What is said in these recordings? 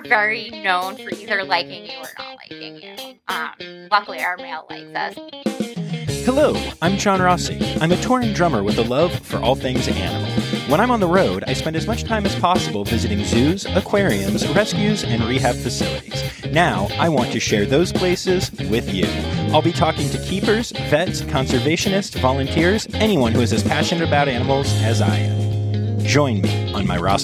are very known for either liking you or not liking you. Um, luckily, our male likes us. Hello, I'm John Rossi. I'm a touring drummer with a love for all things animal. When I'm on the road, I spend as much time as possible visiting zoos, aquariums, rescues, and rehab facilities. Now, I want to share those places with you. I'll be talking to keepers, vets, conservationists, volunteers, anyone who is as passionate about animals as I am. Join me on my Raw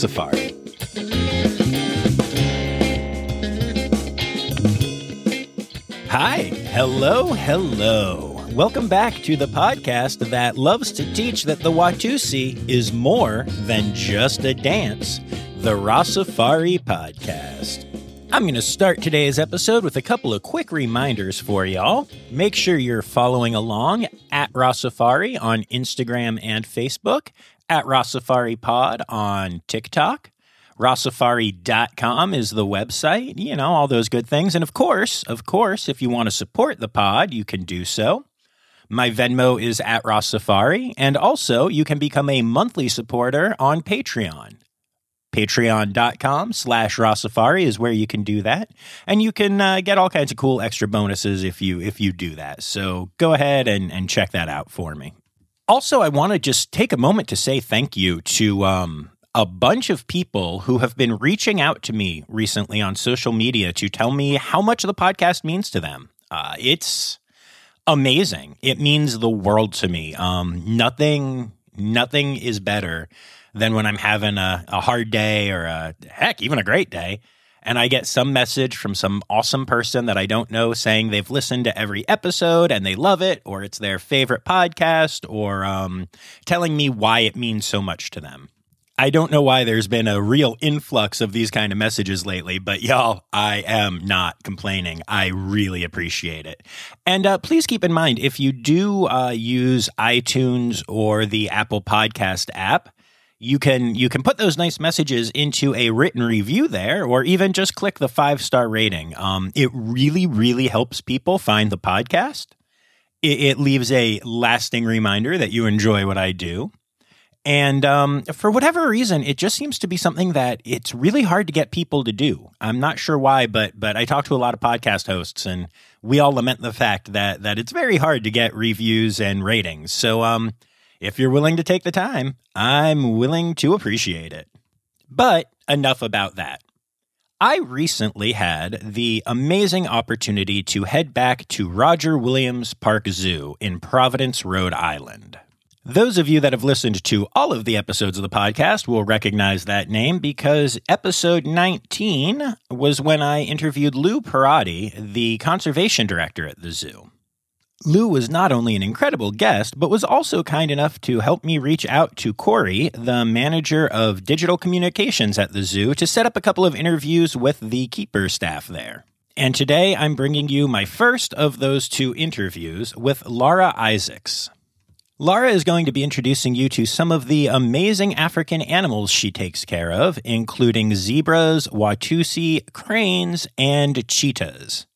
hello, hello. Welcome back to the podcast that loves to teach that the Watusi is more than just a dance, the Rossafari Podcast. I'm going to start today's episode with a couple of quick reminders for y'all. Make sure you're following along at Rossafari on Instagram and Facebook, at Rossafari Pod on TikTok. Rossafari.com is the website, you know, all those good things. And of course, of course, if you want to support the pod, you can do so. My Venmo is at Rossafari, and also you can become a monthly supporter on Patreon. Patreon.com slash Rossafari is where you can do that. And you can uh, get all kinds of cool extra bonuses if you if you do that. So go ahead and, and check that out for me. Also, I want to just take a moment to say thank you to um, a bunch of people who have been reaching out to me recently on social media to tell me how much the podcast means to them. Uh, it's amazing. It means the world to me. Um, nothing, nothing is better than when I'm having a, a hard day or a heck, even a great day. And I get some message from some awesome person that I don't know saying they've listened to every episode and they love it, or it's their favorite podcast, or um, telling me why it means so much to them. I don't know why there's been a real influx of these kind of messages lately, but y'all, I am not complaining. I really appreciate it. And uh, please keep in mind if you do uh, use iTunes or the Apple Podcast app, you can you can put those nice messages into a written review there, or even just click the five star rating. Um, it really really helps people find the podcast. It, it leaves a lasting reminder that you enjoy what I do. And um, for whatever reason, it just seems to be something that it's really hard to get people to do. I'm not sure why, but but I talk to a lot of podcast hosts, and we all lament the fact that that it's very hard to get reviews and ratings. So, um, if you're willing to take the time, I'm willing to appreciate it. But enough about that. I recently had the amazing opportunity to head back to Roger Williams Park Zoo in Providence, Rhode Island. Those of you that have listened to all of the episodes of the podcast will recognize that name because episode 19 was when I interviewed Lou Perrotti, the conservation director at the zoo. Lou was not only an incredible guest, but was also kind enough to help me reach out to Corey, the manager of digital communications at the zoo, to set up a couple of interviews with the keeper staff there. And today I'm bringing you my first of those two interviews with Laura Isaacs. Laura is going to be introducing you to some of the amazing African animals she takes care of, including zebras, watusi, cranes, and cheetahs.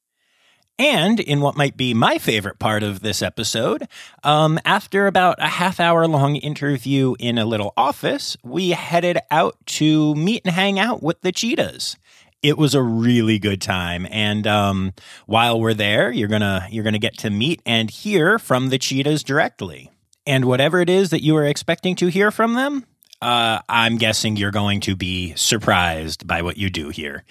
And in what might be my favorite part of this episode, um, after about a half hour long interview in a little office, we headed out to meet and hang out with the cheetahs. It was a really good time, and um, while we're there, you're gonna you're gonna get to meet and hear from the cheetahs directly. And whatever it is that you are expecting to hear from them, uh, I'm guessing you're going to be surprised by what you do hear.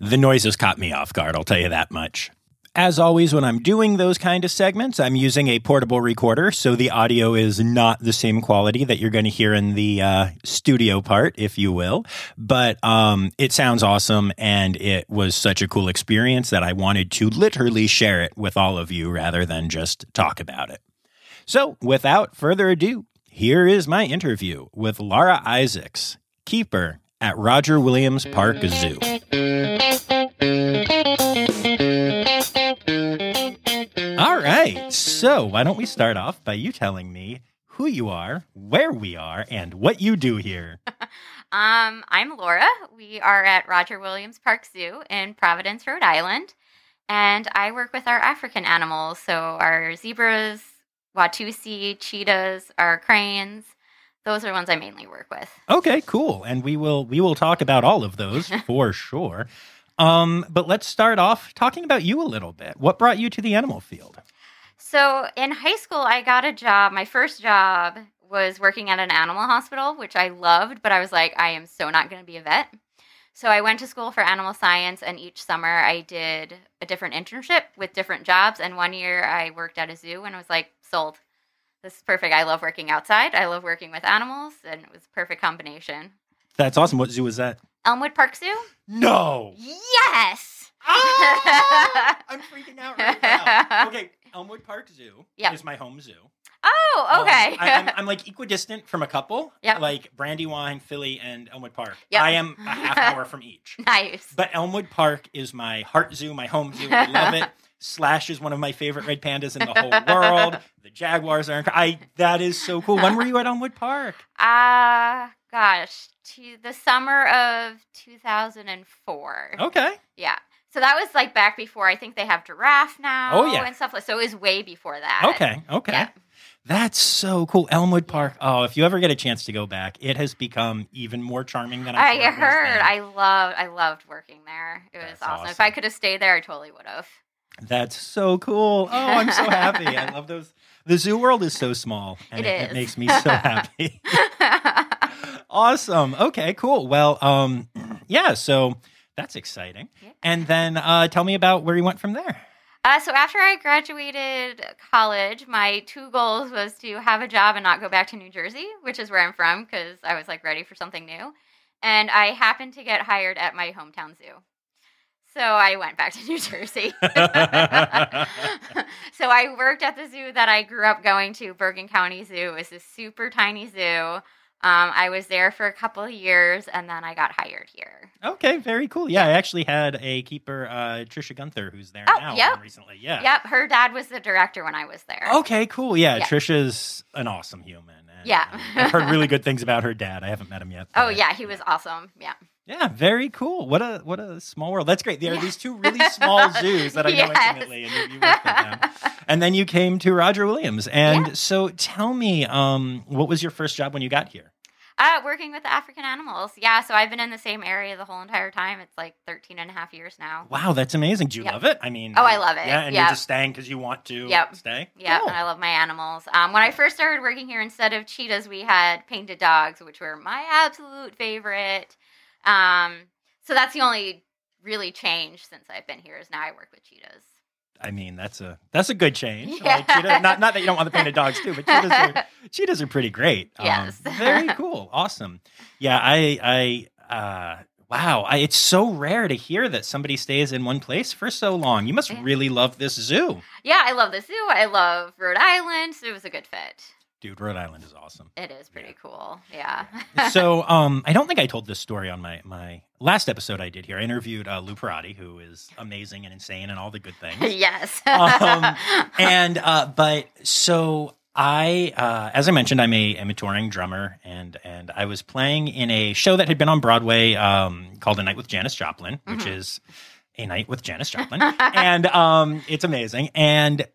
The noises caught me off guard, I'll tell you that much. As always, when I'm doing those kind of segments, I'm using a portable recorder, so the audio is not the same quality that you're going to hear in the uh, studio part, if you will. But um, it sounds awesome, and it was such a cool experience that I wanted to literally share it with all of you rather than just talk about it. So, without further ado, here is my interview with Laura Isaacs, keeper at Roger Williams Park Zoo. All right, so why don't we start off by you telling me who you are, where we are, and what you do here? um, I'm Laura. We are at Roger Williams Park Zoo in Providence, Rhode Island, and I work with our African animals, so our zebras, Watusi, cheetahs, our cranes. Those are the ones I mainly work with. Okay, cool. And we will we will talk about all of those for sure. Um, but let's start off talking about you a little bit. What brought you to the animal field? So in high school, I got a job. My first job was working at an animal hospital, which I loved, but I was like, I am so not going to be a vet. So I went to school for animal science, and each summer I did a different internship with different jobs. And one year I worked at a zoo, and I was like, sold. This is perfect. I love working outside. I love working with animals, and it was a perfect combination. That's awesome. What zoo was that? Elmwood Park Zoo? No. Yes. Ah! I'm freaking out right now. Okay, Elmwood Park Zoo Yep. is my home zoo. Oh, Um, okay. I, am I'm like equidistant from a couple. Yep. Like Brandywine, Philly, and Elmwood Park. Yep. I am a half hour from each. nice. But Elmwood Park is my heart zoo, my home zoo. I love it. Slash is one of my favorite red pandas in the whole world. The Jaguars are. inc- I. That is so cool. When were you at Elmwood Park? Ah, gosh, to the summer of 2004. Okay. Yeah. So that was like back before I think they have giraffe now. Oh, yeah. and stuff. like So it was way before that. Okay. Okay. Yeah. That's so cool. Elmwood Park. Oh, if you ever get a chance to go back, it has become even more charming than I, I thought it was heard. I loved. I loved working there. It was That's awesome. If. I could have stayed there, I totally would have. That's so cool. Oh, I'm so happy. I love those. The zoo world is so small, and It it, makes me so happy. awesome. Okay, cool. Well, um, yeah. So that's exciting. Yeah. And then uh, tell me about where you went from there. Uh, so after I graduated college, my two goals was to have a job and not go back to New Jersey, which is where I'm from, because I was like ready for something new. And I happened to get hired at my hometown zoo. So I went back to New Jersey. so I worked at the zoo that I grew up going to, Bergen County Zoo. It was a super tiny zoo. Um, I was there for a couple of years and then I got hired here. Okay, very cool. Yeah, I actually had a keeper, uh, Trisha Gunther, who's there Oh, now yep. recently. Yeah. Yep, her dad was the director when I was there. Okay, cool. Yeah, Yeah. Trisha's an awesome human. and, Yeah. uh, I've heard really good things about her dad. I haven't met him yet. Oh yeah, he was awesome. Yeah. Yeah, very cool. What a what a small world. That's great. There are these two really small zoos that I know intimately, and you, you worked them. And then you came to Roger Williams. And Yeah. so, tell me, um, what was your first job when you got here? Uh, working with the African animals. Yeah, so I've been in the same area the whole entire time. It's like 13 and a half years now. Wow, that's amazing. Do you Yep. love it? I mean, Oh, I love it. Yeah, and Yep. you're just staying because you want to Yep. stay. Yeah, Cool. and I love my animals. Um, when I first started working here, instead of cheetahs, we had painted dogs, which were my absolute favorite. Um, so that's the only really change since I've been here is now I work with cheetahs. I mean, that's a that's a good change. Yeah. Like, cheetah, not not that you don't want the painted dogs too, but cheetahs are cheetahs are pretty great. Um, Yes. very cool. Awesome. Yeah, I I uh wow, I, it's so rare to hear that somebody stays in one place for so long. You must Yeah. really love this zoo. Yeah, I love the zoo. I love Rhode Island. So it was a good fit. Dude, Rhode Island is awesome. It is pretty cool. Yeah. so um I don't think I told this story on my my last episode I did here. I interviewed uh, Lou Perrotti, who is amazing and insane and all the good things. yes. Um, and uh, but so I, uh, as I mentioned, I'm a, I'm a touring drummer, and and I was playing in a show that had been on Broadway um, called A Night with Janis Joplin, which Mhm. is a night with Janis Joplin, and um, it's amazing. And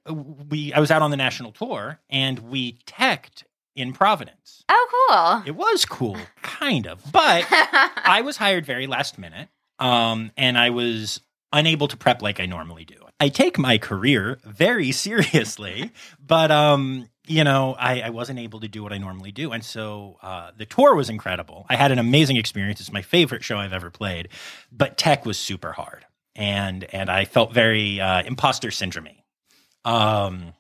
we, I was out on the national tour, and we teched in Providence. oh, cool! It was cool, kind of, but. I was hired very last minute, um, and I was unable to prep like I normally do. I take my career very seriously, but um, you know, I, I wasn't able to do what I normally do, and so uh, the tour was incredible. I had an amazing experience. It's my favorite show I've ever played, but tech was super hard, and and I felt very uh, imposter syndrome. Um,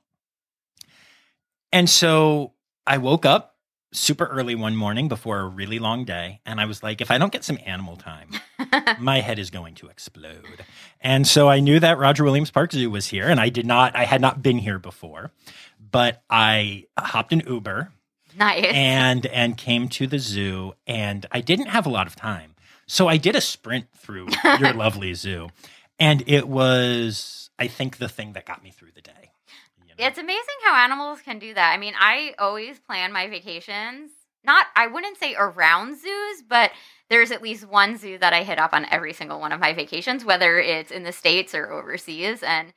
and so I woke up super early one morning before a really long day and i was like if i don't get some animal time my head is going to explode and so i knew that roger williams park zoo was here and i did not i had not been here before but i hopped an uber nice. and and came to the zoo and i didn't have a lot of time so i did a sprint through your lovely zoo and it was i think the thing that got me through the day you know? It's amazing how animals can do that. I mean, I always plan my vacations. Not, I wouldn't say around zoos, but there's at least one zoo that I hit up on every single one of my vacations, whether it's in the States or overseas. And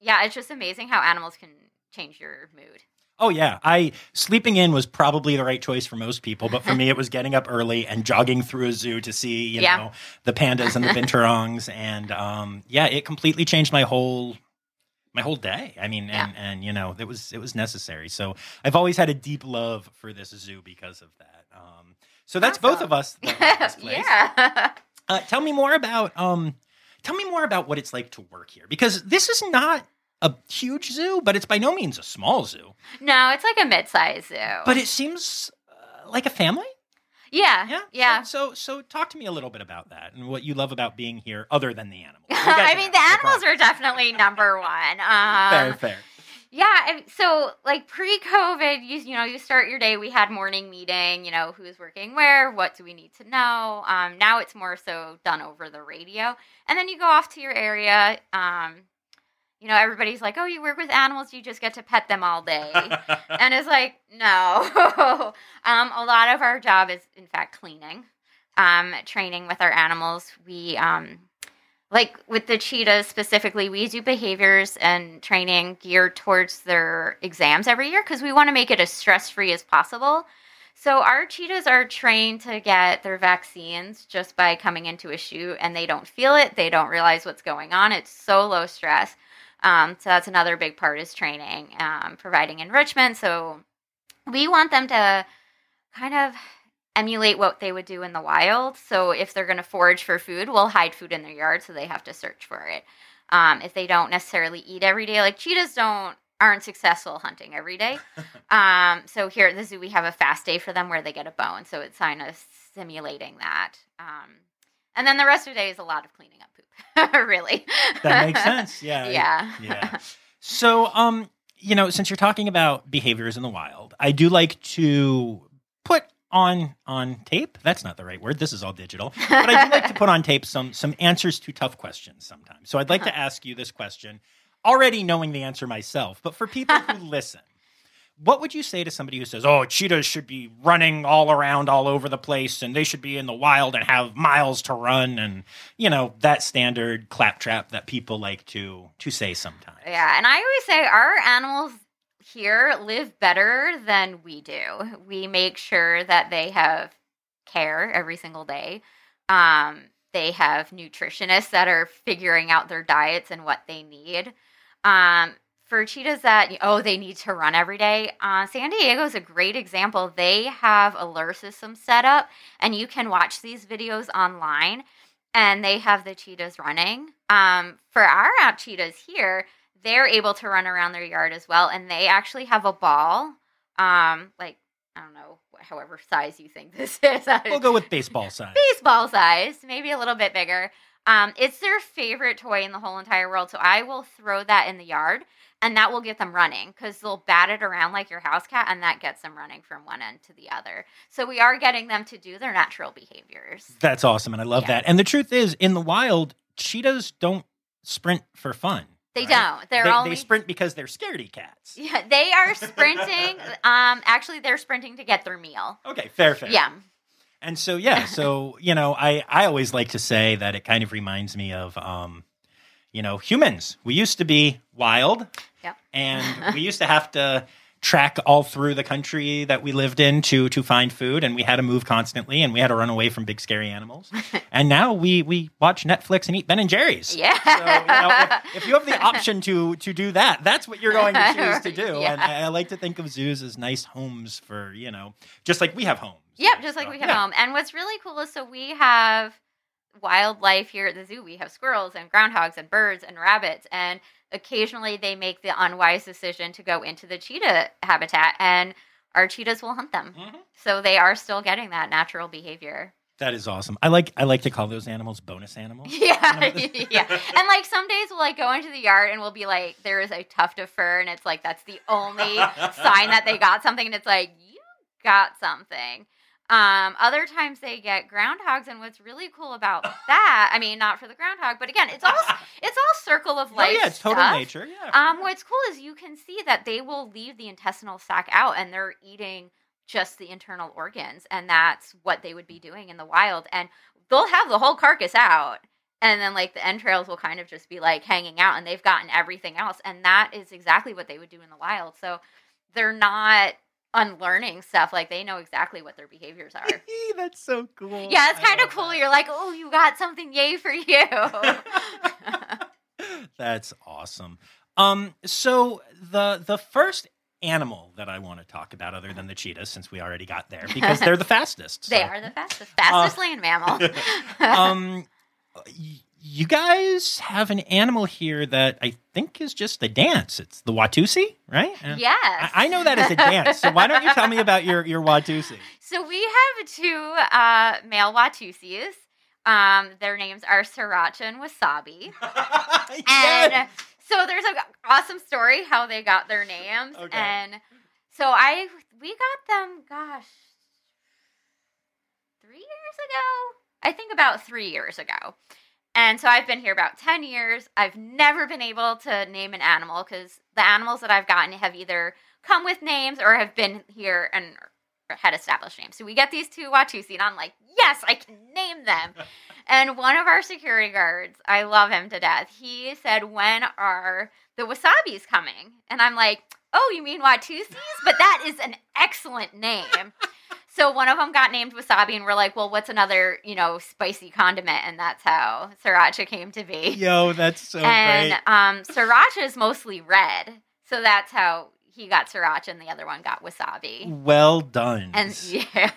yeah, it's just amazing how animals can change your mood. Oh yeah, I sleeping in was probably the right choice for most people, but for me it was getting up early and jogging through a zoo to see you Yeah. know the pandas and the binturongs, and um, yeah, it completely changed my whole my whole day. I mean, and and you know it was it was necessary. So I've always had a deep love for this zoo because of that. Um, so that's both of us. this place. yeah. Uh, tell me more about um, tell me more about what it's like to work here because this is not a huge zoo, but it's by no means a small zoo. no, it's like a mid-sized zoo. But it seems uh, like a family. yeah, Yeah, yeah. So, so, so talk to me a little bit about that and what you love about being here, other than the animals. I mean, the animals are definitely number one. Um, fair, fair. Yeah, so like pre-COVID, you you know you start your day. We had morning meeting. You know who's working where, what do we need to know. Um, now it's more so done over the radio, and then you go off to your area. Um, you know everybody's like, "Oh, you work with animals, you just get to pet them all day," and it's like, no. um, a lot of our job is in fact cleaning, um, training with our animals. We um, like with the cheetahs specifically, we do behaviors and training geared towards their exams every year because we want to make it as stress free as possible. So our cheetahs are trained to get their vaccines just by coming into a chute, and they don't feel it. They don't realize what's going on. It's so low stress. Um, so that's another big part is training, um, providing enrichment. So we want them to kind of emulate what they would do in the wild. So if they're going to forage for food, we'll hide food in their yard, so they have to search for it. Um, if they don't necessarily eat every day, like cheetahs don't aren't successful hunting every day. um, so here at the zoo, we have a fast day for them where they get a bone. So it's kind of simulating that. Um, and then the rest of the day is a lot of cleaning up. really, That makes sense. Yeah. yeah. Yeah. So, um, you know, since you're talking about behaviors in the wild, I do like to put on on tape. That's not the right word. This is all digital. But I do like to put on tape some some answers to tough questions sometimes. So I'd like to ask you this question, already knowing the answer myself, but for people who listen. What would you say to somebody who says, "Oh, cheetahs should be running all around all over the place and they should be in the wild and have miles to run and, you know, that standard claptrap that people like to to say sometimes." Yeah, and I always say our animals here live better than we do. We make sure that they have care every single day. Um, they have nutritionists that are figuring out their diets and what they need. Um, for cheetahs that oh they need to run every day, uh, San Diego is a great example. They have a lure system set up, and you can watch these videos online. And they have the cheetahs running. Um, for our out cheetahs here, they're able to run around their yard as well and they actually have a ball um like i don't know however size you think this is We'll go with baseball size. baseball size maybe a little bit bigger um it's their favorite toy in the whole entire world so i will throw that in the yard and that will get them running because they'll bat it around like your house cat and that gets them running from one end to the other so we are getting them to do their natural behaviors That's awesome, and I love Yeah. that. And the truth is, in the wild, cheetahs don't sprint for fun. they right? don't they're they, only they sprint because they're scaredy cats. yeah, they are sprinting. um, actually, they're sprinting to get their meal. Okay, fair, fair. Yeah, And so yeah, so you know, I I always like to say that it kind of reminds me of um, you know, humans. We used to be wild. Yep. And we used to have to track all through the country that we lived in to to find food and we had to move constantly and we had to run away from big scary animals. and now we we watch Netflix and eat Ben and Jerry's. yeah. So, you know, if, if you have the option to to do that, that's what you're going to choose to do. Yeah. And I, I like to think of zoos as nice homes for you know, just like we have homes. Yep, just like So, we have yeah. home. And what's really cool is so we have wildlife here at the zoo. We have squirrels and groundhogs and birds and rabbits. And occasionally they make the unwise decision to go into the cheetah habitat, and our cheetahs will hunt them. Mhm. So they are still getting that natural behavior. That is awesome. I like I like to call those animals bonus animals. Yeah, yeah. And like some days we'll like go into the yard and we'll be like, there is a tuft of fur, and it's like that's the only sign that they got something, and it's like you got something. Um, other times they get groundhogs, and what's really cool about that, I mean, not for the groundhog, but again, it's all it's all circle of life. Oh yeah, it's total nature. Yeah. Um, what's cool is you can see that they will leave the intestinal sac out, and they're eating just the internal organs, and that's what they would be doing in the wild. And they'll have the whole carcass out, and then like the entrails will kind of just be like hanging out, and they've gotten everything else, and that is exactly what they would do in the wild. So they're not unlearning stuff. Like they know exactly what their behaviors are. That's so cool. Yeah, it's kind of cool. that. You're like, oh, you got something, yay for you. That's awesome. Um, so the the first animal that I want to talk about, other than the cheetah, since we already got there, because they're the fastest. they so- are the fastest, fastest land mammal. um, you guys have an animal here that I think is just a dance. It's the Watusi, right? Yes. I, I know that as a dance. So why don't you tell me about your your Watusi? So we have two uh, male Watusis. Um, their names are Sriracha and Wasabi. And so there's an awesome story how they got their names. Okay. And so I we got them, gosh, three years ago. I think about three years ago. And so I've been here about 10 years. I've never been able to name an animal because the animals that I've gotten have either come with names or have been here and had established names. So we get these two Watusi, and I'm like, yes, I can name them. and one of our security guards, I love him to death, he said, when are the Wasabis coming? And I'm like, oh, you mean Watusis? But that is an excellent name. So one of them got named Wasabi, and we're like, well, what's another, you know, spicy condiment? And that's how Sriracha came to be. Yo, that's so and great. um, Sriracha is mostly red, so that's how he got Sriracha, and the other one got Wasabi. Well done. And yeah,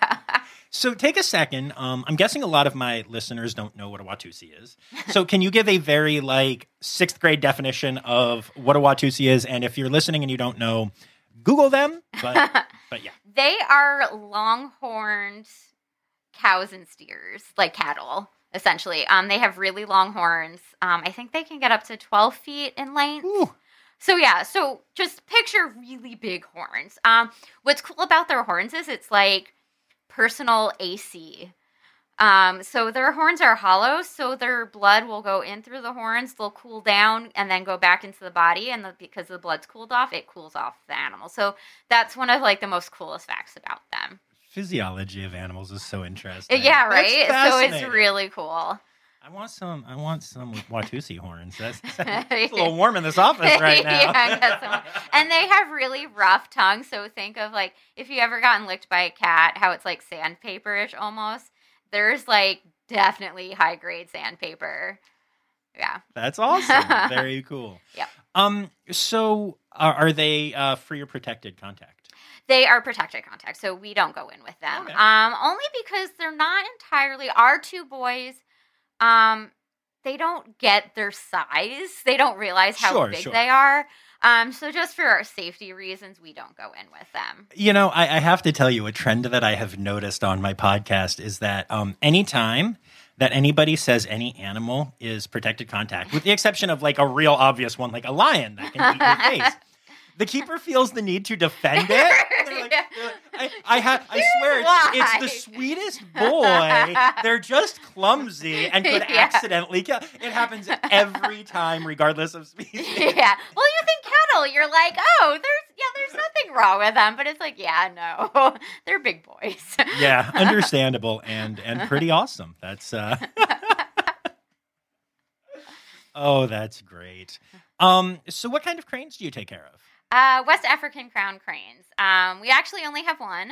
So take a second. Um, I'm guessing a lot of my listeners don't know what a Watusi is. So can you give a very like sixth grade definition of what a Watusi is? And if you're listening and you don't know, Google them. But but yeah, they are longhorned cows and steers, like cattle, essentially. Um, they have really long horns. Um, I think they can get up to 12 feet in length. Ooh. So yeah, so just picture really big horns. Um, what's cool about their horns is it's like personal AC. Um, so their horns are hollow, so their blood will go in through the horns. They'll cool down and then go back into the body, and the, because the blood's cooled off, it cools off the animal. So that's one of like the most coolest facts about them. physiology of animals is so interesting. Yeah, right. So it's really cool. I want some. I want some with Watusi horns. That's, it's a little warm in this office right now. Yeah, I got some. and they have really rough tongues. So think of like if you ever gotten licked by a cat, how it's like sandpaperish almost. There's like definitely high grade sandpaper. Yeah. That's awesome. Very cool. Yeah. Um. So, are, are they uh, free or protected contact? They are protected contact, so we don't go in with them. Okay. Um, only because they're not entirely our two boys. Um, they don't get their size. They don't realize how Sure, big sure. they are. Um, so just for our safety reasons, we don't go in with them. You know, I, I have to tell you a trend that I have noticed on my podcast is that um, anytime that anybody says any animal is protected contact, with the exception of like a real obvious one, like a lion that can eat your face, the keeper feels the need to defend it. They're like, they're like, I, I, ha- I swear, it's, it's the sweetest boy. They're just clumsy and could Yeah. accidentally kill. It happens every time, regardless of species. yeah. Well, you think cattle, you're like, oh, there's yeah, there's nothing wrong with them, but it's like, yeah, no, they're big boys. yeah, understandable and and pretty awesome. That's uh Oh, that's great. Um so what kind of cranes do you take care of? Uh, West African crown cranes. Um, we actually only have one,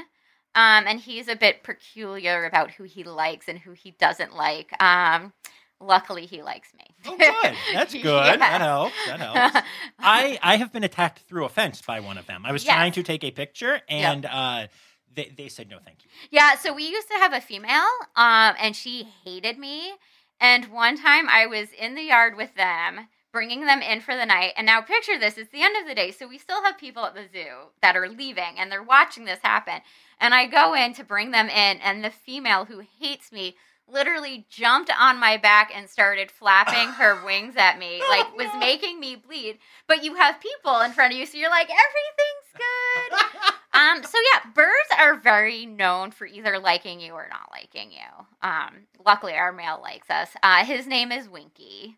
um, and he's a bit peculiar about who he likes and who he doesn't like. Um, luckily, he likes me. Oh good. That's good. That helps. That helps. I I have been attacked through a fence by one of them. I was Yes. trying to take a picture and uh they, they said no thank you. Yeah, so we used to have a female, um, and she hated me. And one time I was in the yard with them, bringing them in for the night. And now picture this: it's the end of the day, so we still have people at the zoo that are leaving, and they're watching this happen. And I go in to bring them in, and the female who hates me literally jumped on my back and started flapping her wings at me, like Oh, was making me bleed. But you have people in front of you, so you're like, everything's good. Um, so yeah, birds are very known for either liking you or not liking you. Um, luckily our male likes us. Uh, his name is Winky.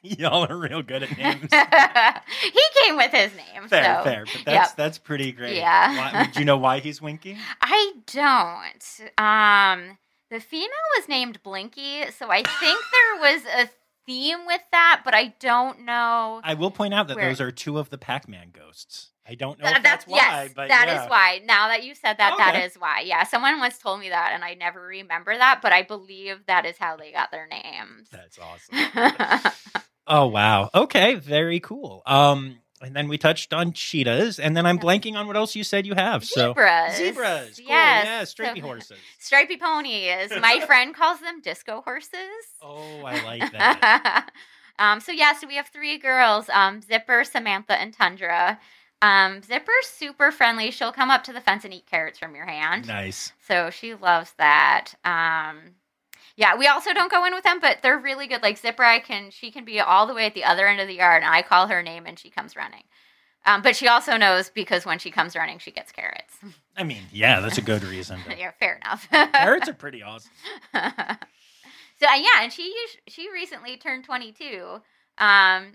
Y'all are real good at names. he came with his name. Fair, so fair, but that's yep. that's pretty great. Yeah. Why, do you know why he's winking? I don't. Um, the female was named Blinky, so I think there was a theme with that, but I don't know. I will point out that Where? those are two of the Pac-Man ghosts. I don't know Th- if that's, why, yes, but that is yeah. why. Now that you said that, that Okay. is why. Yeah, someone once told me that, and I never remember that, but I believe that is how they got their names. That's awesome. Oh wow. Okay, very cool. Um, and then we touched on cheetahs, and then I'm blanking on what else you said you have. So Zebras. zebras, cool. Yes. yeah, stripey So- horses. Stripey ponies. My friend calls them disco horses. Oh, I like that. um, so yeah, so we have three girls, um, Zipper, Samantha, and Tundra. Um, Zipper's super friendly. She'll come up to the fence and eat carrots from your hand. nice. So she loves that. Um, yeah, we also don't go in with them, but they're really good. Like Zipper, I can she can be all the way at the other end of the yard, and I call her name, and she comes running. Um, but she also knows because when she comes running, she gets carrots. I mean, yeah, that's a good reason. to- yeah, fair enough. Carrots are pretty awesome. so uh, yeah, and she she recently turned 22. Um,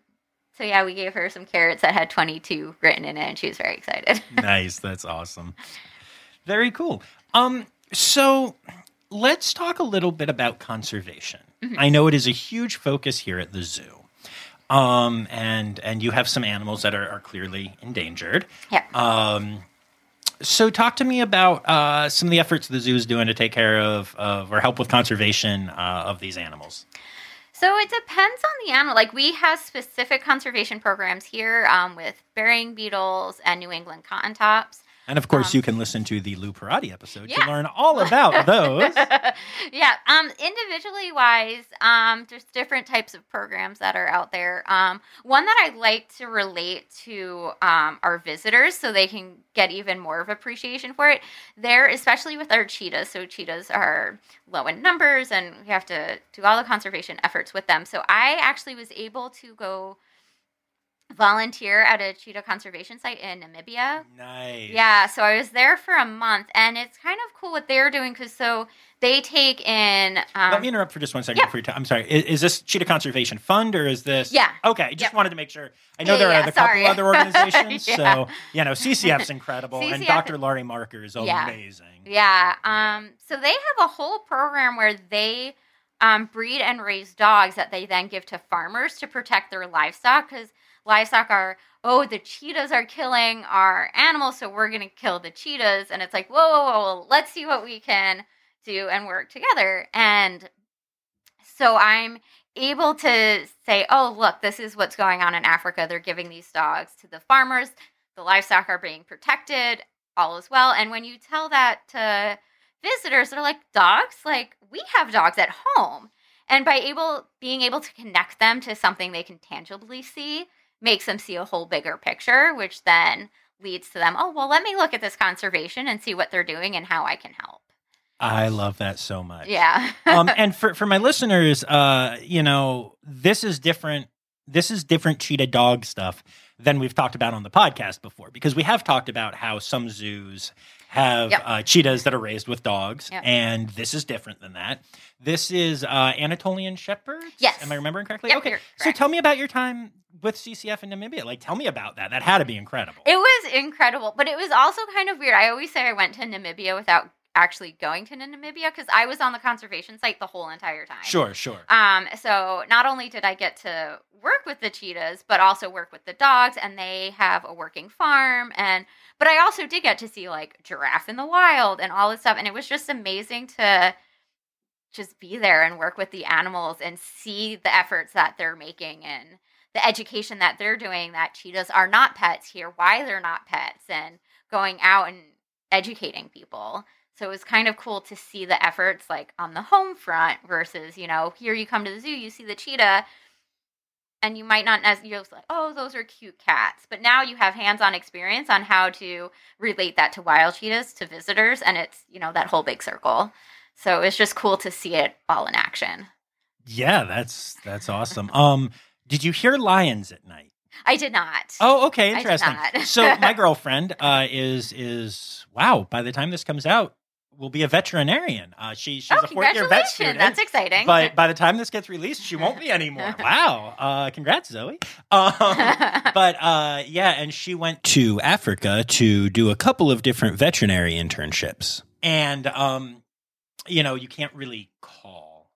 so yeah, we gave her some carrots that had 22 written in it, and she was very excited. nice. That's awesome. Very cool. Um, so let's talk a little bit about conservation. Mhm. I know it is a huge focus here at the zoo. Um, and and you have some animals that are, are clearly endangered. yeah. Um, so talk to me about uh, some of the efforts the zoo is doing to take care of, of or help with conservation uh, of these animals. So it depends on the animal. Like we have specific conservation programs here um, with burying beetles and New England cotton tops. And of course, Um, you can listen to the Lou Perrotti episode Yeah. to learn all about those. yeah. Um, individually wise, um, there's different types of programs that are out there. Um, one that I like to relate to um, our visitors so they can get even more of appreciation for it. There, especially with our cheetahs. So cheetahs are low in numbers, and we have to do all the conservation efforts with them. So I actually was able to go volunteer at a cheetah conservation site in Namibia. Nice. Yeah, so I was there for a month, and it's kind of cool what they're doing because so they take in. Um, Let me interrupt for just one second yeah. before you. i I'm sorry. Is, is this Cheetah Conservation Fund or is this? Yeah. Okay. Just Yep. wanted to make sure. I know Yeah, there yeah, are a couple sorry. other organizations. Yeah. So you know, CCF's incredible, and Dr. Laurie Marker is Yeah. amazing. yeah, um, so they have a whole program where they um, breed and raise dogs that they then give to farmers to protect their livestock because livestock are oh the cheetahs are killing our animals, so we're gonna kill the cheetahs, and it's like whoa whoa whoa, let's see what we can do and work together and so I'm able to say, oh, look, this is what's going on in Africa. They're giving these dogs to the farmers. The livestock are being protected. All is well. And when you tell that to visitors, they're like, dogs? Like, we have dogs at home. And by able being able to connect them to something they can tangibly see makes them see a whole bigger picture, which then leads to them, oh, well, let me look at this conservation and see what they're doing and how I can help. I love that so much. Yeah. um, and for for my listeners, uh, you know, this is different. This is different cheetah dog stuff than we've talked about on the podcast before, because we have talked about how some zoos have Yep. uh, cheetahs that are raised with dogs, Yep. and this is different than that. This is uh, Anatolian shepherds. Yes. am I remembering correctly? Yep, okay, so tell me about your time with CCF in Namibia. Like, tell me about that. That had to be incredible. It was incredible, but it was also kind of weird. I always say I went to Namibia without actually going to Namibia because I was on the conservation site the whole entire time. sure, sure. Um, so not only did I get to work with the cheetahs, but also work with the dogs, and they have a working farm. And but I also did get to see like giraffe in the wild and all this stuff, and it was just amazing to just be there and work with the animals and see the efforts that they're making and the education that they're doing that cheetahs are not pets here, why they're not pets, and going out and educating people. So it was kind of cool to see the efforts like on the home front versus, you know, here you come to the zoo, you see the cheetah, and you might not as you're just like, oh, those are cute cats. But now you have hands on experience on how to relate that to wild cheetahs, to visitors, and it's, you know, that whole big circle. So it's just cool to see it all in action. Yeah, that's that's awesome. Um, did you hear lions at night? I did not. Oh, okay, interesting. so my girlfriend uh, is is wow. By the time this comes out, will be a veterinarian. Uh, she she's oh, a fourth year vet student. That's exciting. but by the time this gets released, she won't be anymore. wow! Uh, congrats, Zoe. Um, but uh, yeah, and she went to Africa to do a couple of different veterinary internships, and um, you know, you can't really call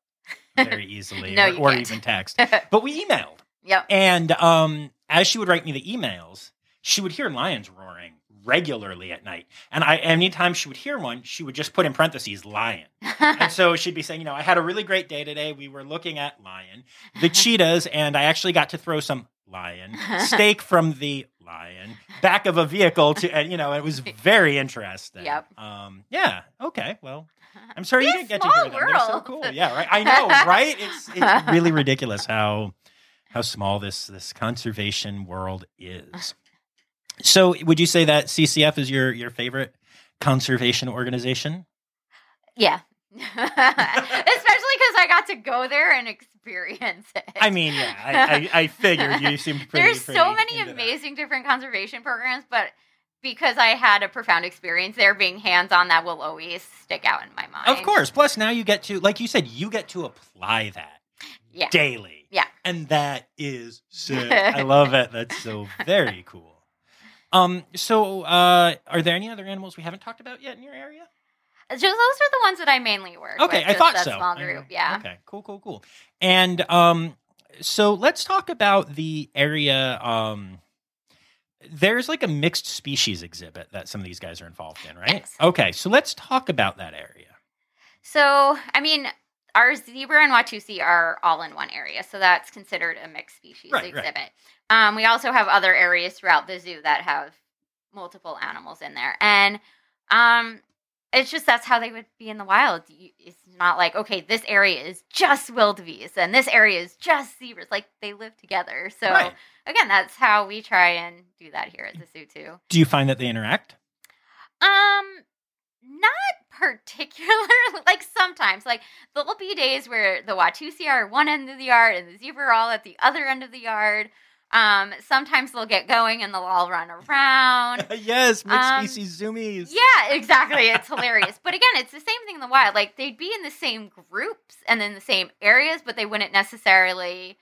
very easily, No, or, or even text. But we emailed, yep. and um, as she would write me the emails, she would hear lions roaring regularly at night. And I, anytime she would hear one, she would just put in parentheses lion. and so she'd be saying, you know, I had a really great day today. We were looking at lion, the cheetahs, and I actually got to throw some lion steak from the lion back of a vehicle to, and you know, it was very interesting. Yep. Um. Yeah. Okay. Well, I'm sorry you didn't get to hear them. They're so cool. Yeah. Right. I know. Right. It's it's really ridiculous how how small this this conservation world is. So, would you say that CCF is your your favorite conservation organization? Yeah. Especially because I got to go there and experience it. I mean, yeah, I, I, I figured you seemed pretty. There's pretty so many into that. amazing different conservation programs, but because I had a profound experience there, being hands on, that will always stick out in my mind. Of course. Plus, now you get to, like you said, you get to apply that Yeah. daily. Yeah. and that is sick. I love it. That's so very cool. Um. So, uh, are there any other animals we haven't talked about yet in your area? Just those are the ones that I mainly work. Okay, with, I thought so. Small group, yeah. Okay. Cool. Cool. Cool. And um, so let's talk about the area. Um, there's like a mixed species exhibit that some of these guys are involved in, right? Yes. Okay. So let's talk about that area. So, I mean, our zebra and Watusi are all in one area, so that's considered a mixed species Right, right. Um, we also have other areas throughout the zoo that have multiple animals in there, and um, it's just that's how they would be in the wild. It's not like okay, this area is just wildebeest and this area is just zebras. Like they live together. So Right. again, that's how we try and do that here at the zoo too. Do you find that they interact? Um, not particularly. like sometimes, like there'll be days where the Watusi are one end of the yard and the zebra are all at the other end of the yard. Um, sometimes they'll get going and they'll all run around. yes, mixed Um, species zoomies. Yeah, exactly. It's hilarious. But again, it's the same thing in the wild. Like they'd be in the same groups and in the same areas, but they wouldn't necessarily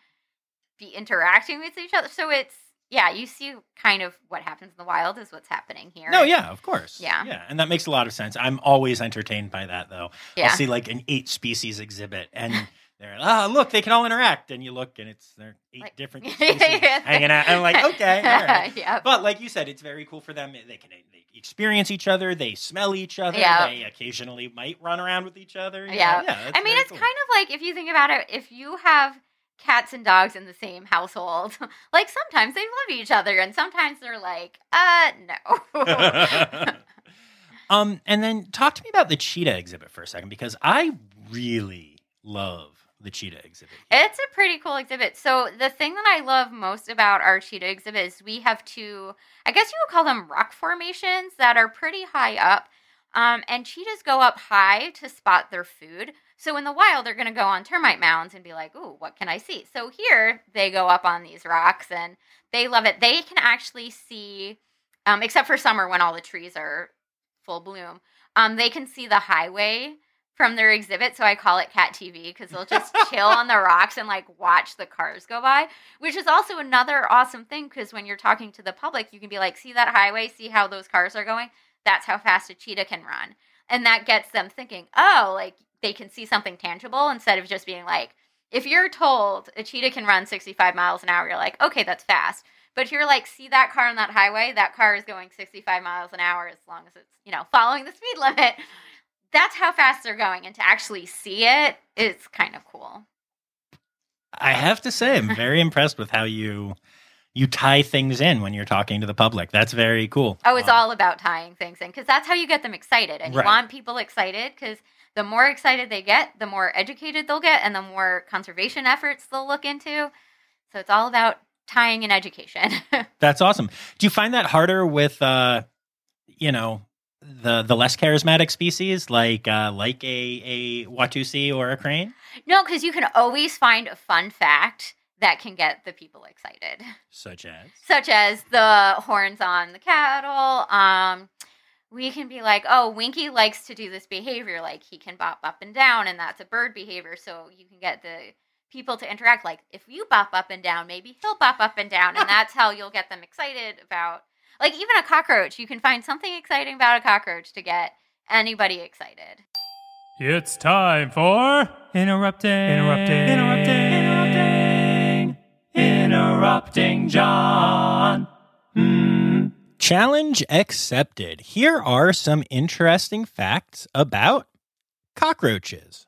be interacting with each other. So it's yeah, you see kind of what happens in the wild is what's happening here. No, yeah, of course. Yeah. Yeah. And that makes a lot of sense. I'm always entertained by that though. Yeah. I'll see like an eight species exhibit and they're ah look, they can all interact. And you look and it's they're eight Like- different species hanging out. I'm like, okay, right. yeah. But like you said, it's very cool for them. They can they experience each other, they smell each other, Yeah. they occasionally might run around with each other. know? Yeah. yeah. I mean, it's cool. kind of like if you think about it, if you have cats and dogs in the same household, like sometimes they love each other and sometimes they're like, uh, no. um, and then talk to me about the cheetah exhibit for a second because I really love the cheetah exhibit. It's a pretty cool exhibit. So the thing that I love most about our cheetah exhibit is we have two, I guess you would call them rock formations that are pretty high up. Um, and cheetahs go up high to spot their food. So in the wild, they're going to go on termite mounds and be like, "Ooh, what can I see?" So here they go up on these rocks and they love it. They can actually see, um, except for summer when all the trees are full bloom. Um, they can see the highway from their exhibit, so I call it Cat TV because they'll just chill on the rocks and like watch the cars go by, which is also another awesome thing because when you're talking to the public, you can be like, see that highway, see how those cars are going. That's how fast a cheetah can run, and that gets them thinking, oh, like they can see something tangible instead of just being like, if you're told a cheetah can run 65 miles an hour, you're like, okay, that's fast. But if you're like, see that car on that highway, that car is going 65 miles an hour as long as it's, you know, following the speed limit that's how fast they're going and to actually see it is kind of cool I have to say, I'm very impressed with how you you tie things in when you're talking to the public. That's very cool. oh it's Um, all about tying things in because that's how you get them excited and you want people excited because the more excited they get the more educated they'll get and the more conservation efforts they'll look into so it's all about tying in education That's awesome. Do you find that harder with uh you know the the less charismatic species like uh like a a Watusi or a crane? no because you can always find a fun fact that can get the people excited Such as such as the horns on the cattle. Um, we can be like, oh, Winky likes to do this behavior, like he can bop up and down, and that's a bird behavior. So you can get the people to interact. Like if you bop up and down, maybe he'll bop up and down, and that's how you'll get them excited about. Like even a cockroach, you can find something exciting about a cockroach to get anybody excited. It's time for interrupting, interrupting, interrupting, interrupting interrupting John. Hmm. Challenge accepted. Here are some interesting facts about cockroaches.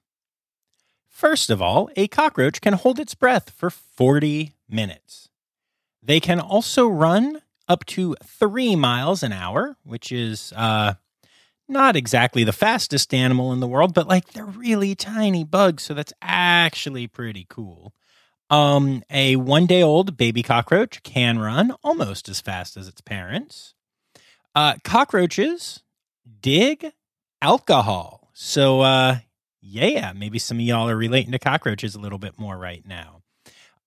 First of all, a cockroach can hold its breath for 40 minutes. They can also run up to three miles an hour, which is uh, not exactly the fastest animal in the world, but like they're really tiny bugs, so that's actually pretty cool. Um, a one day old baby cockroach can run almost as fast as its parents. Uh, cockroaches dig alcohol. So, uh, yeah, maybe some of y'all are relating to cockroaches a little bit more right now.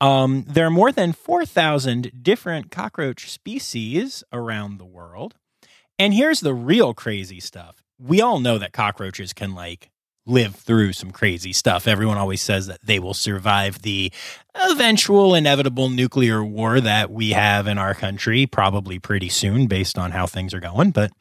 Um, there are more than 4,000 different cockroach species around the world. And here's the real crazy stuff. We all know that cockroaches can like live through some crazy stuff. Everyone always says that they will survive the eventual inevitable nuclear war that we have in our country probably pretty soon based on how things are going, but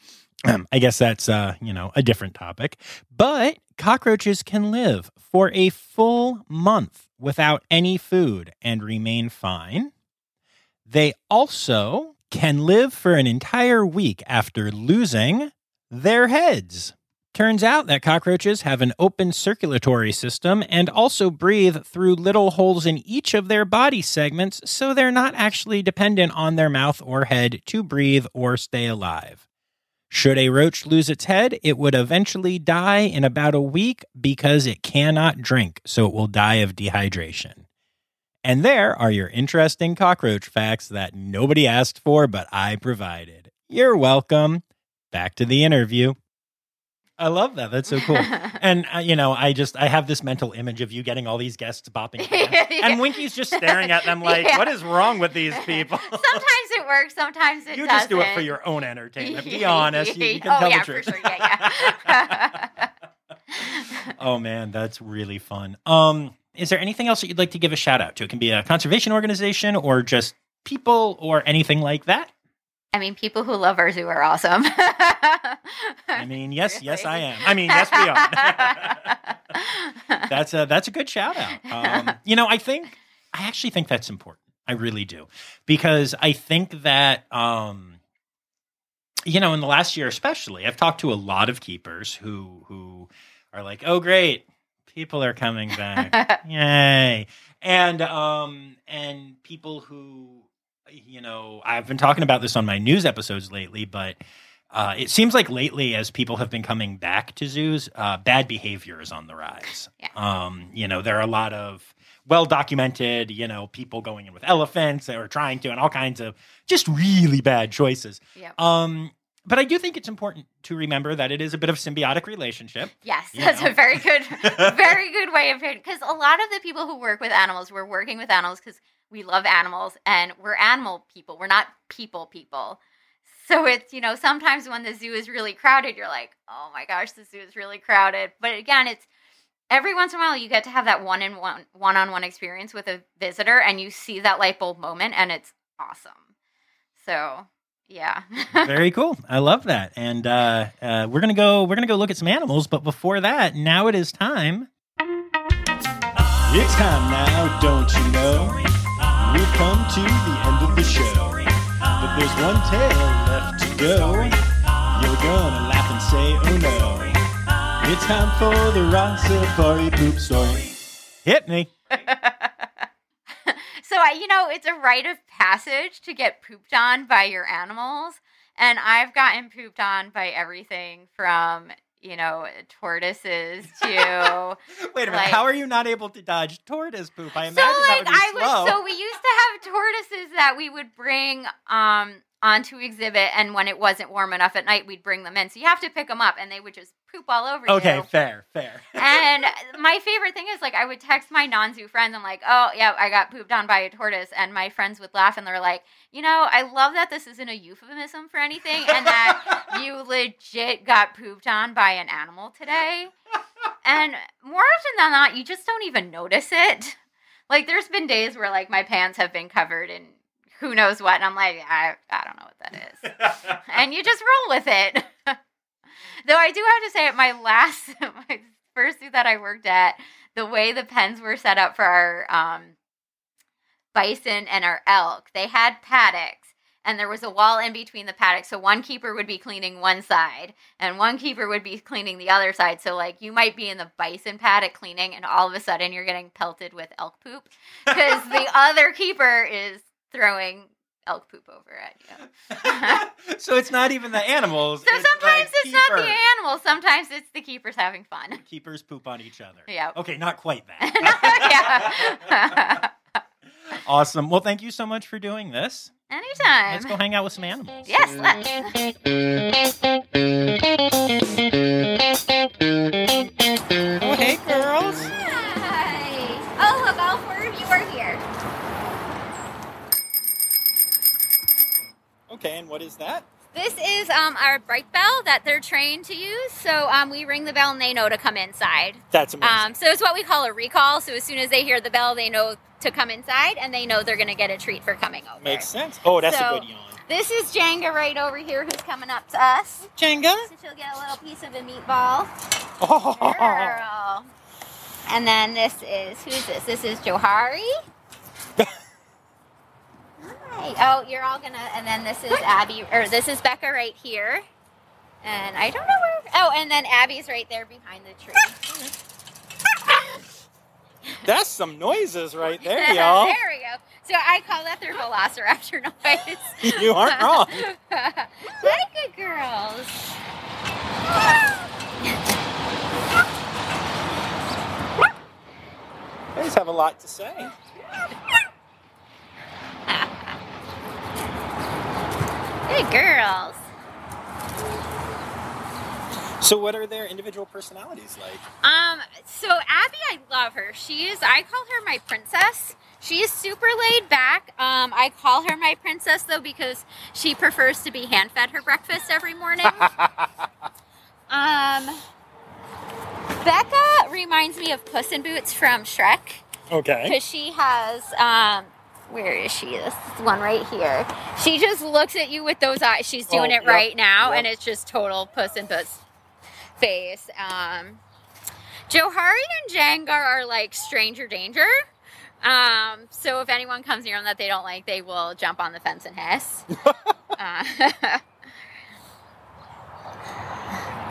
um, I guess that's uh, you know, a different topic. But cockroaches can live for a full month without any food and remain fine. They also can live for an entire week after losing their heads. Turns out that cockroaches have an open circulatory system and also breathe through little holes in each of their body segments, so they're not actually dependent on their mouth or head to breathe or stay alive. Should a roach lose its head, it would eventually die in about a week because it cannot drink, so it will die of dehydration. And there are your interesting cockroach facts that nobody asked for, but I provided. You're welcome. Back to the interview. I love that. That's so cool. and uh, you know, I just I have this mental image of you getting all these guests bopping, Yeah. and Winky's just staring at them like, Yeah. "What is wrong with these people?" sometimes it works, sometimes it you doesn't. just do it for your own entertainment. Be honest. You, you can oh, tell yeah, the truth. for sure. Yeah, yeah. oh man, that's really fun. Um, is there anything else that you'd like to give a shout out to? It can be a conservation organization or just people or anything like that. I mean, people who love our zoo are awesome. I mean, yes, yes, I am. I mean, yes, we are. that's a that's a good shout out. Um, you know, I think I actually think that's important. I really do because I think that um, you know, in the last year especially, I've talked to a lot of keepers who who are like, "Oh, great, people are coming back, yay!" And um, and people who you know, I've been talking about this on my news episodes lately, but uh, it seems like lately, as people have been coming back to zoos, uh, bad behavior is on the rise. Yeah. Um, you know, there are a lot of well documented, you know, people going in with elephants or trying to, and all kinds of just really bad choices. Yep. Um, but I do think it's important to remember that it is a bit of a symbiotic relationship. Yes, that's know. a very good, very good way of it. Because a lot of the people who work with animals, we're working with animals because we love animals and we're animal people. We're not people people. So it's, you know, sometimes when the zoo is really crowded, you're like, oh my gosh, the zoo is really crowded. But again, it's every once in a while you get to have that one in one one on one experience with a visitor and you see that light bulb moment and it's awesome. So yeah. Very cool. I love that. And uh, uh, we're gonna go. We're gonna go look at some animals. But before that, now it is time. It's time now, don't you know? We've come to the end of the show, but there's one tail left to go. You're gonna laugh and say, "Oh no!" It's time for the Rossafari poop story. Hit me. so I, you know, it's a rite of passage to get pooped on by your animals, and I've gotten pooped on by everything from you know tortoises to Wait a minute. Like- How are you not able to dodge tortoise poop? I so imagine like that would be I slow. was so we used to have tortoises that we would bring um onto exhibit, and when it wasn't warm enough at night, we'd bring them in. So you have to pick them up, and they would just poop all over you. okay, fair, fair. and my favorite thing is like I would text my non-zoo friends. I'm like, oh yeah, I got pooped on by a tortoise, and my friends would laugh and they're like, you know, I love that this isn't a euphemism for anything, and that you legit got pooped on by an animal today. And more often than not, you just don't even notice it. Like there's been days where like my pants have been covered in who knows what, and I'm like, I I don't know what that is and you just roll with it. Though I do have to say, at my last, my first zoo that I worked at, the way the pens were set up for our um, bison and our elk, they had paddocks. And there was a wall in between the paddocks. So one keeper would be cleaning one side and one keeper would be cleaning the other side. So, like, you might be in the bison paddock cleaning, and all of a sudden you're getting pelted with elk poop because the other keeper is throwing elk poop over at you. so it's not even the animals. So it's sometimes the it's not the animals. Sometimes it's the keepers having fun. Keepers poop on each other. Yeah. Okay, not quite that. yeah. awesome. Well, thank you so much for doing this. Anytime. Let's go hang out with some animals. Yes, let's. Okay, and what is that? This is um, our bright bell that they're trained to use. So um, we ring the bell and they know to come inside. That's amazing. Um, so it's what we call a recall. So as soon as they hear the bell, they know to come inside and they know they're going to get a treat for coming over. Makes sense. Oh, that's So- a good yawn. This is Jenga right over here who's coming up to us. Jenga. So she'll get a little piece of a meatball. Oh. Girl. And then this is who's this? This is Johari. Hi. Oh, you're all gonna. And then this is Abby, or this is Becca right here. And I don't know where. Oh, and then Abby's right there behind the tree. That's some noises right there, y'all. there we go. So I call that their velociraptor noise. You aren't wrong. Hi, good girls. They just have a lot to say. Good girls. So, what are their individual personalities like? Um, so Abby, I love her. She is, I call her my princess. She is super laid back. Um, I call her my princess though because she prefers to be hand fed her breakfast every morning. um, Becca reminds me of Puss in Boots from Shrek Okay. because she has, um, where is she? This one right here. She just looks at you with those eyes. She's doing Oh, it yep, right now, yep. and it's just total Puss in puss face. Um, Johari and Jenga are like stranger danger. Um, so if anyone comes near them that they don't like, they will jump on the fence and hiss. uh,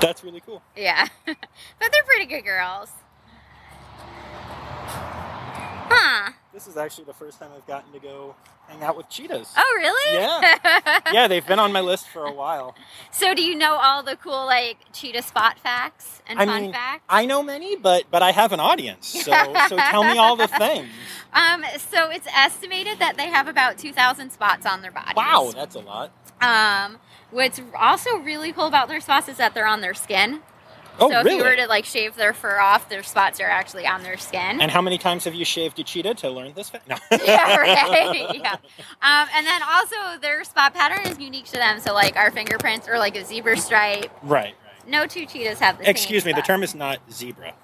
That's really cool. yeah, but they're pretty good girls. Huh? This is actually the first time I've gotten to go hang out with cheetahs. Oh, really? Yeah. Yeah, they've been on my list for a while. so do you know all the cool like cheetah spot facts and I fun mean, facts? I know many, but but I have an audience. So so tell me all the things. Um, so it's estimated that they have about 2,000 spots on their body. Wow, that's a lot. Um, what's also really cool about their spots is that they're on their skin. Oh, so if really? you were to like shave their fur off, their spots are actually on their skin. and how many times have you shaved a cheetah to learn this fact? No. yeah, right. Yeah. Um, and then also their spot pattern is unique to them. So like our fingerprints are like a zebra stripe. Right, right. No two cheetahs have the same. Excuse me, the term is not zebra.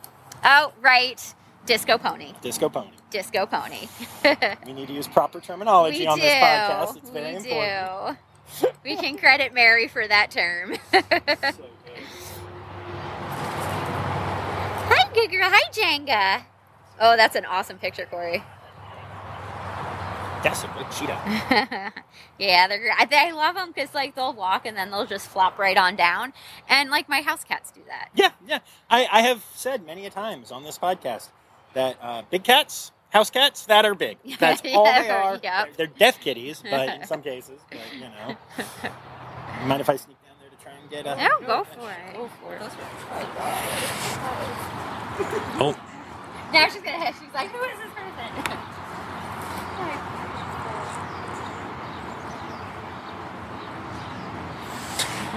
Oh, right. Disco pony. Disco pony. Disco pony. We need to use proper terminology we on do. this podcast. It's very we important. do. we can credit Mary for that term. So good. Hi, girl. Hi, Jenga. Oh, that's an awesome picture, Corey. That's a good cheetah. yeah, they're. I, I love them because like they'll walk and then they'll just flop right on down, and like my house cats do that. Yeah, yeah. I, I have said many a times on this podcast that uh, big cats, house cats, that are big. That's all they are. yep. They're death kitties, but in some cases, but you know. Mind if I sneak down there to try and get a? No, go for it. Go for it. Go Oh, Now she's gonna. Hit. She's like, who is this person?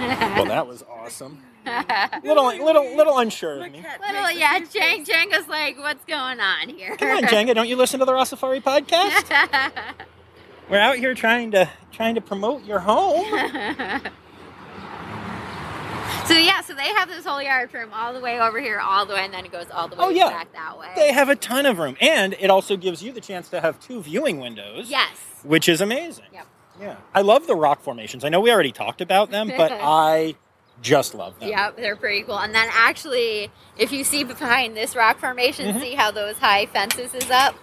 well, that was awesome. Little, little, little unsure of me. Little, yeah, Jang Jenga's like, what's going on here? Come on, Jenga, don't you listen to the Rossafari podcast? We're out here trying to trying to promote your home. so yeah, so they have this whole yard room all the way over here, all the way, and then it goes all the way Oh, yeah. back that way. They have a ton of room, and it also gives you the chance to have two viewing windows. yes. which is amazing. Yep. Yeah, I love the rock formations. I know we already talked about them, but I just love them. Yep, they're pretty cool. And then actually, if you see behind this rock formation, Mhm. see how those high fences is up,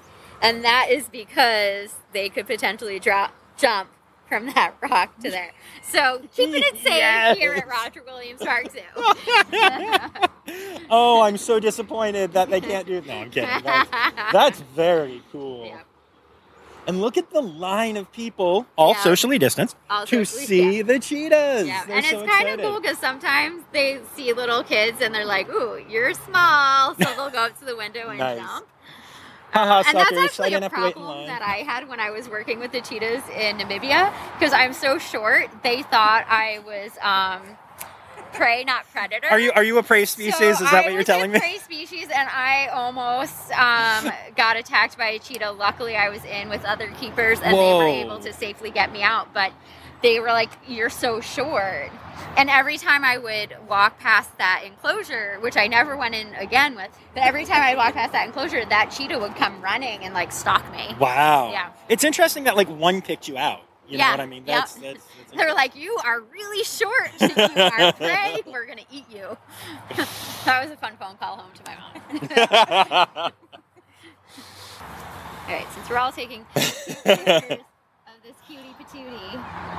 and that is because they could potentially drop jump from that rock to there. So keeping it safe Yes. here at Roger Williams Park Zoo. oh, I'm so disappointed that they can't do. It. No, I'm kidding. That's, that's very cool. And look at the line of people, all Yeah. socially distanced, All to socially- see the cheetahs. Yeah, They're and so it's kind of cool because sometimes they see little kids and they're like, "Ooh, you're small," so they'll go up to the window and Nice. jump. Haha, and that's suckers, I actually a didn't have to wait in problem that I had when I was working with the cheetahs in Namibia because I'm so short. They thought I was um, prey, not predator. Are you are you a prey species? So Is that I what you're telling a me? Prey species, and I almost um, got attacked by a cheetah. Luckily, I was in with other keepers, and they were able to safely get me out. But they were like, "You're so short." And every time I would walk past that enclosure, which I never went in again with, but every time I walked past that enclosure, that cheetah would come running and like stalk me. Wow. Yeah. It's interesting that like one picked you out. You know what I mean? yep. That's, that's, that's They're like, "You are really short. You are prey. We're gonna eat you." that was a fun phone call home to my mom. All right, since we're all taking pictures of this cutie patootie.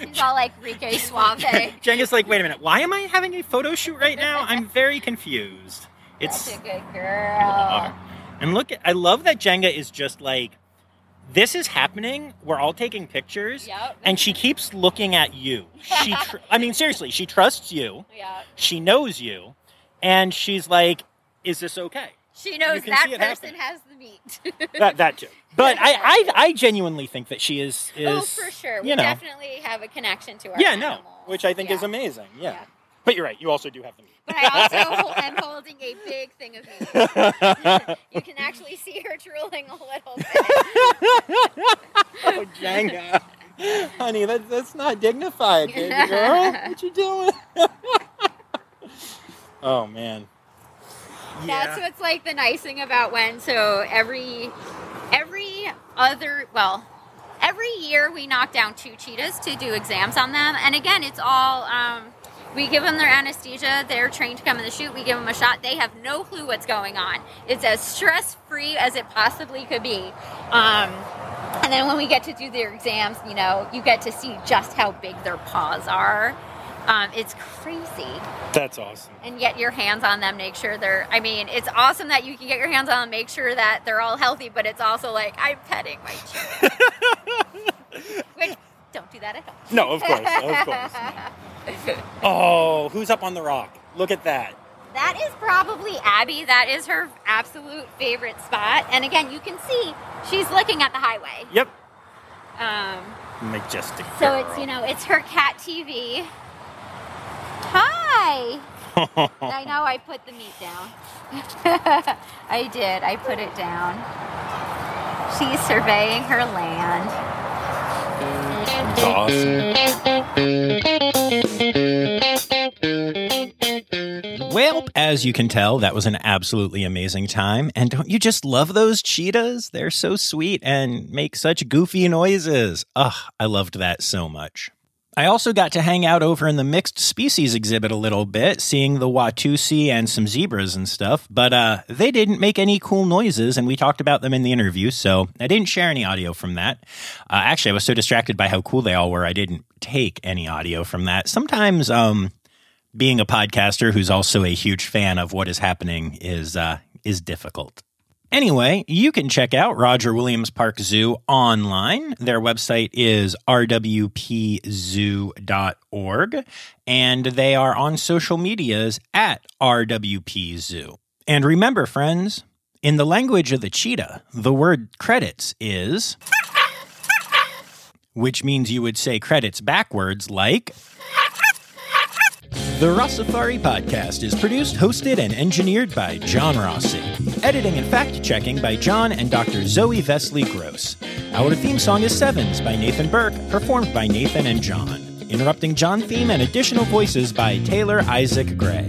She's all like Rico Suave. Jenga's like, wait a minute, why am I having a photo shoot right now? I'm very confused. It's Such a good girl. And look, at, I love that Jenga is just like, this is happening. We're all taking pictures, Yep. and she keeps looking at you. She, tr- I mean, seriously, she trusts you. Yeah. She knows you, and she's like, "Is this okay?" She knows that person has the meat. That that too. But I, I, I genuinely think that she is oh, is. oh, for sure. We you know, definitely have a connection to our yeah, no, which I think is amazing. Yeah. Yeah. But you're right. You also do have the meat. But I also am holding a big thing of meat. you can actually see her drooling a little bit. oh, Jenga. Honey, that, that's not dignified, baby girl. What you doing? oh, man. That's what's like the nice thing about when so every every other well every year we knock down two cheetahs to do exams on them. And again it's all um, we give them their anesthesia they're trained to come in the chute we give them a shot they have no clue what's going on. It's as stress free as it possibly could be. Um, and then when we get to do their exams you know you get to see just how big their paws are um, it's crazy That's awesome. and get your hands on them, make sure they're. I mean, it's awesome that you can get your hands on them, make sure that they're all healthy, but it's also like I'm petting my cheetah. Which don't do that at home. No, of course, of course. Oh, who's up on the rock? Look at that. That is probably Abby. That is her absolute favorite spot. And again, you can see she's looking at the highway. Yep. Um, Majestic. so girl. it's you know it's her cat TV. Hi. I know I put the meat down. I did. I put it down. She's surveying her land. It's awesome. Well, as you can tell, that was an absolutely amazing time. And don't you just love those cheetahs? They're so sweet and make such goofy noises. Ugh, I loved that so much. I also got to hang out over in the mixed species exhibit a little bit, seeing the Watusi and some zebras and stuff, but uh, they didn't make any cool noises, and we talked about them in the interview, so I didn't share any audio from that. Uh, actually, I was so distracted by how cool they all were, I didn't take any audio from that. Sometimes, um, being a podcaster who's also a huge fan of what is happening is uh, is difficult. Anyway, you can check out Roger Williams Park Zoo online. Their website is rwpzoo.org, and they are on social medias at rwpzoo. And remember, friends, in the language of the cheetah, the word credits is, which means you would say credits backwards like. The Rossafari podcast is produced, hosted, and engineered by John Rossi. Editing and fact checking by John and Dr. Zoe Vesley Gross. Our theme song is Sevens by Nathan Burke, performed by Nathan and John. Interrupting John theme and additional voices by Taylor Isaac Gray.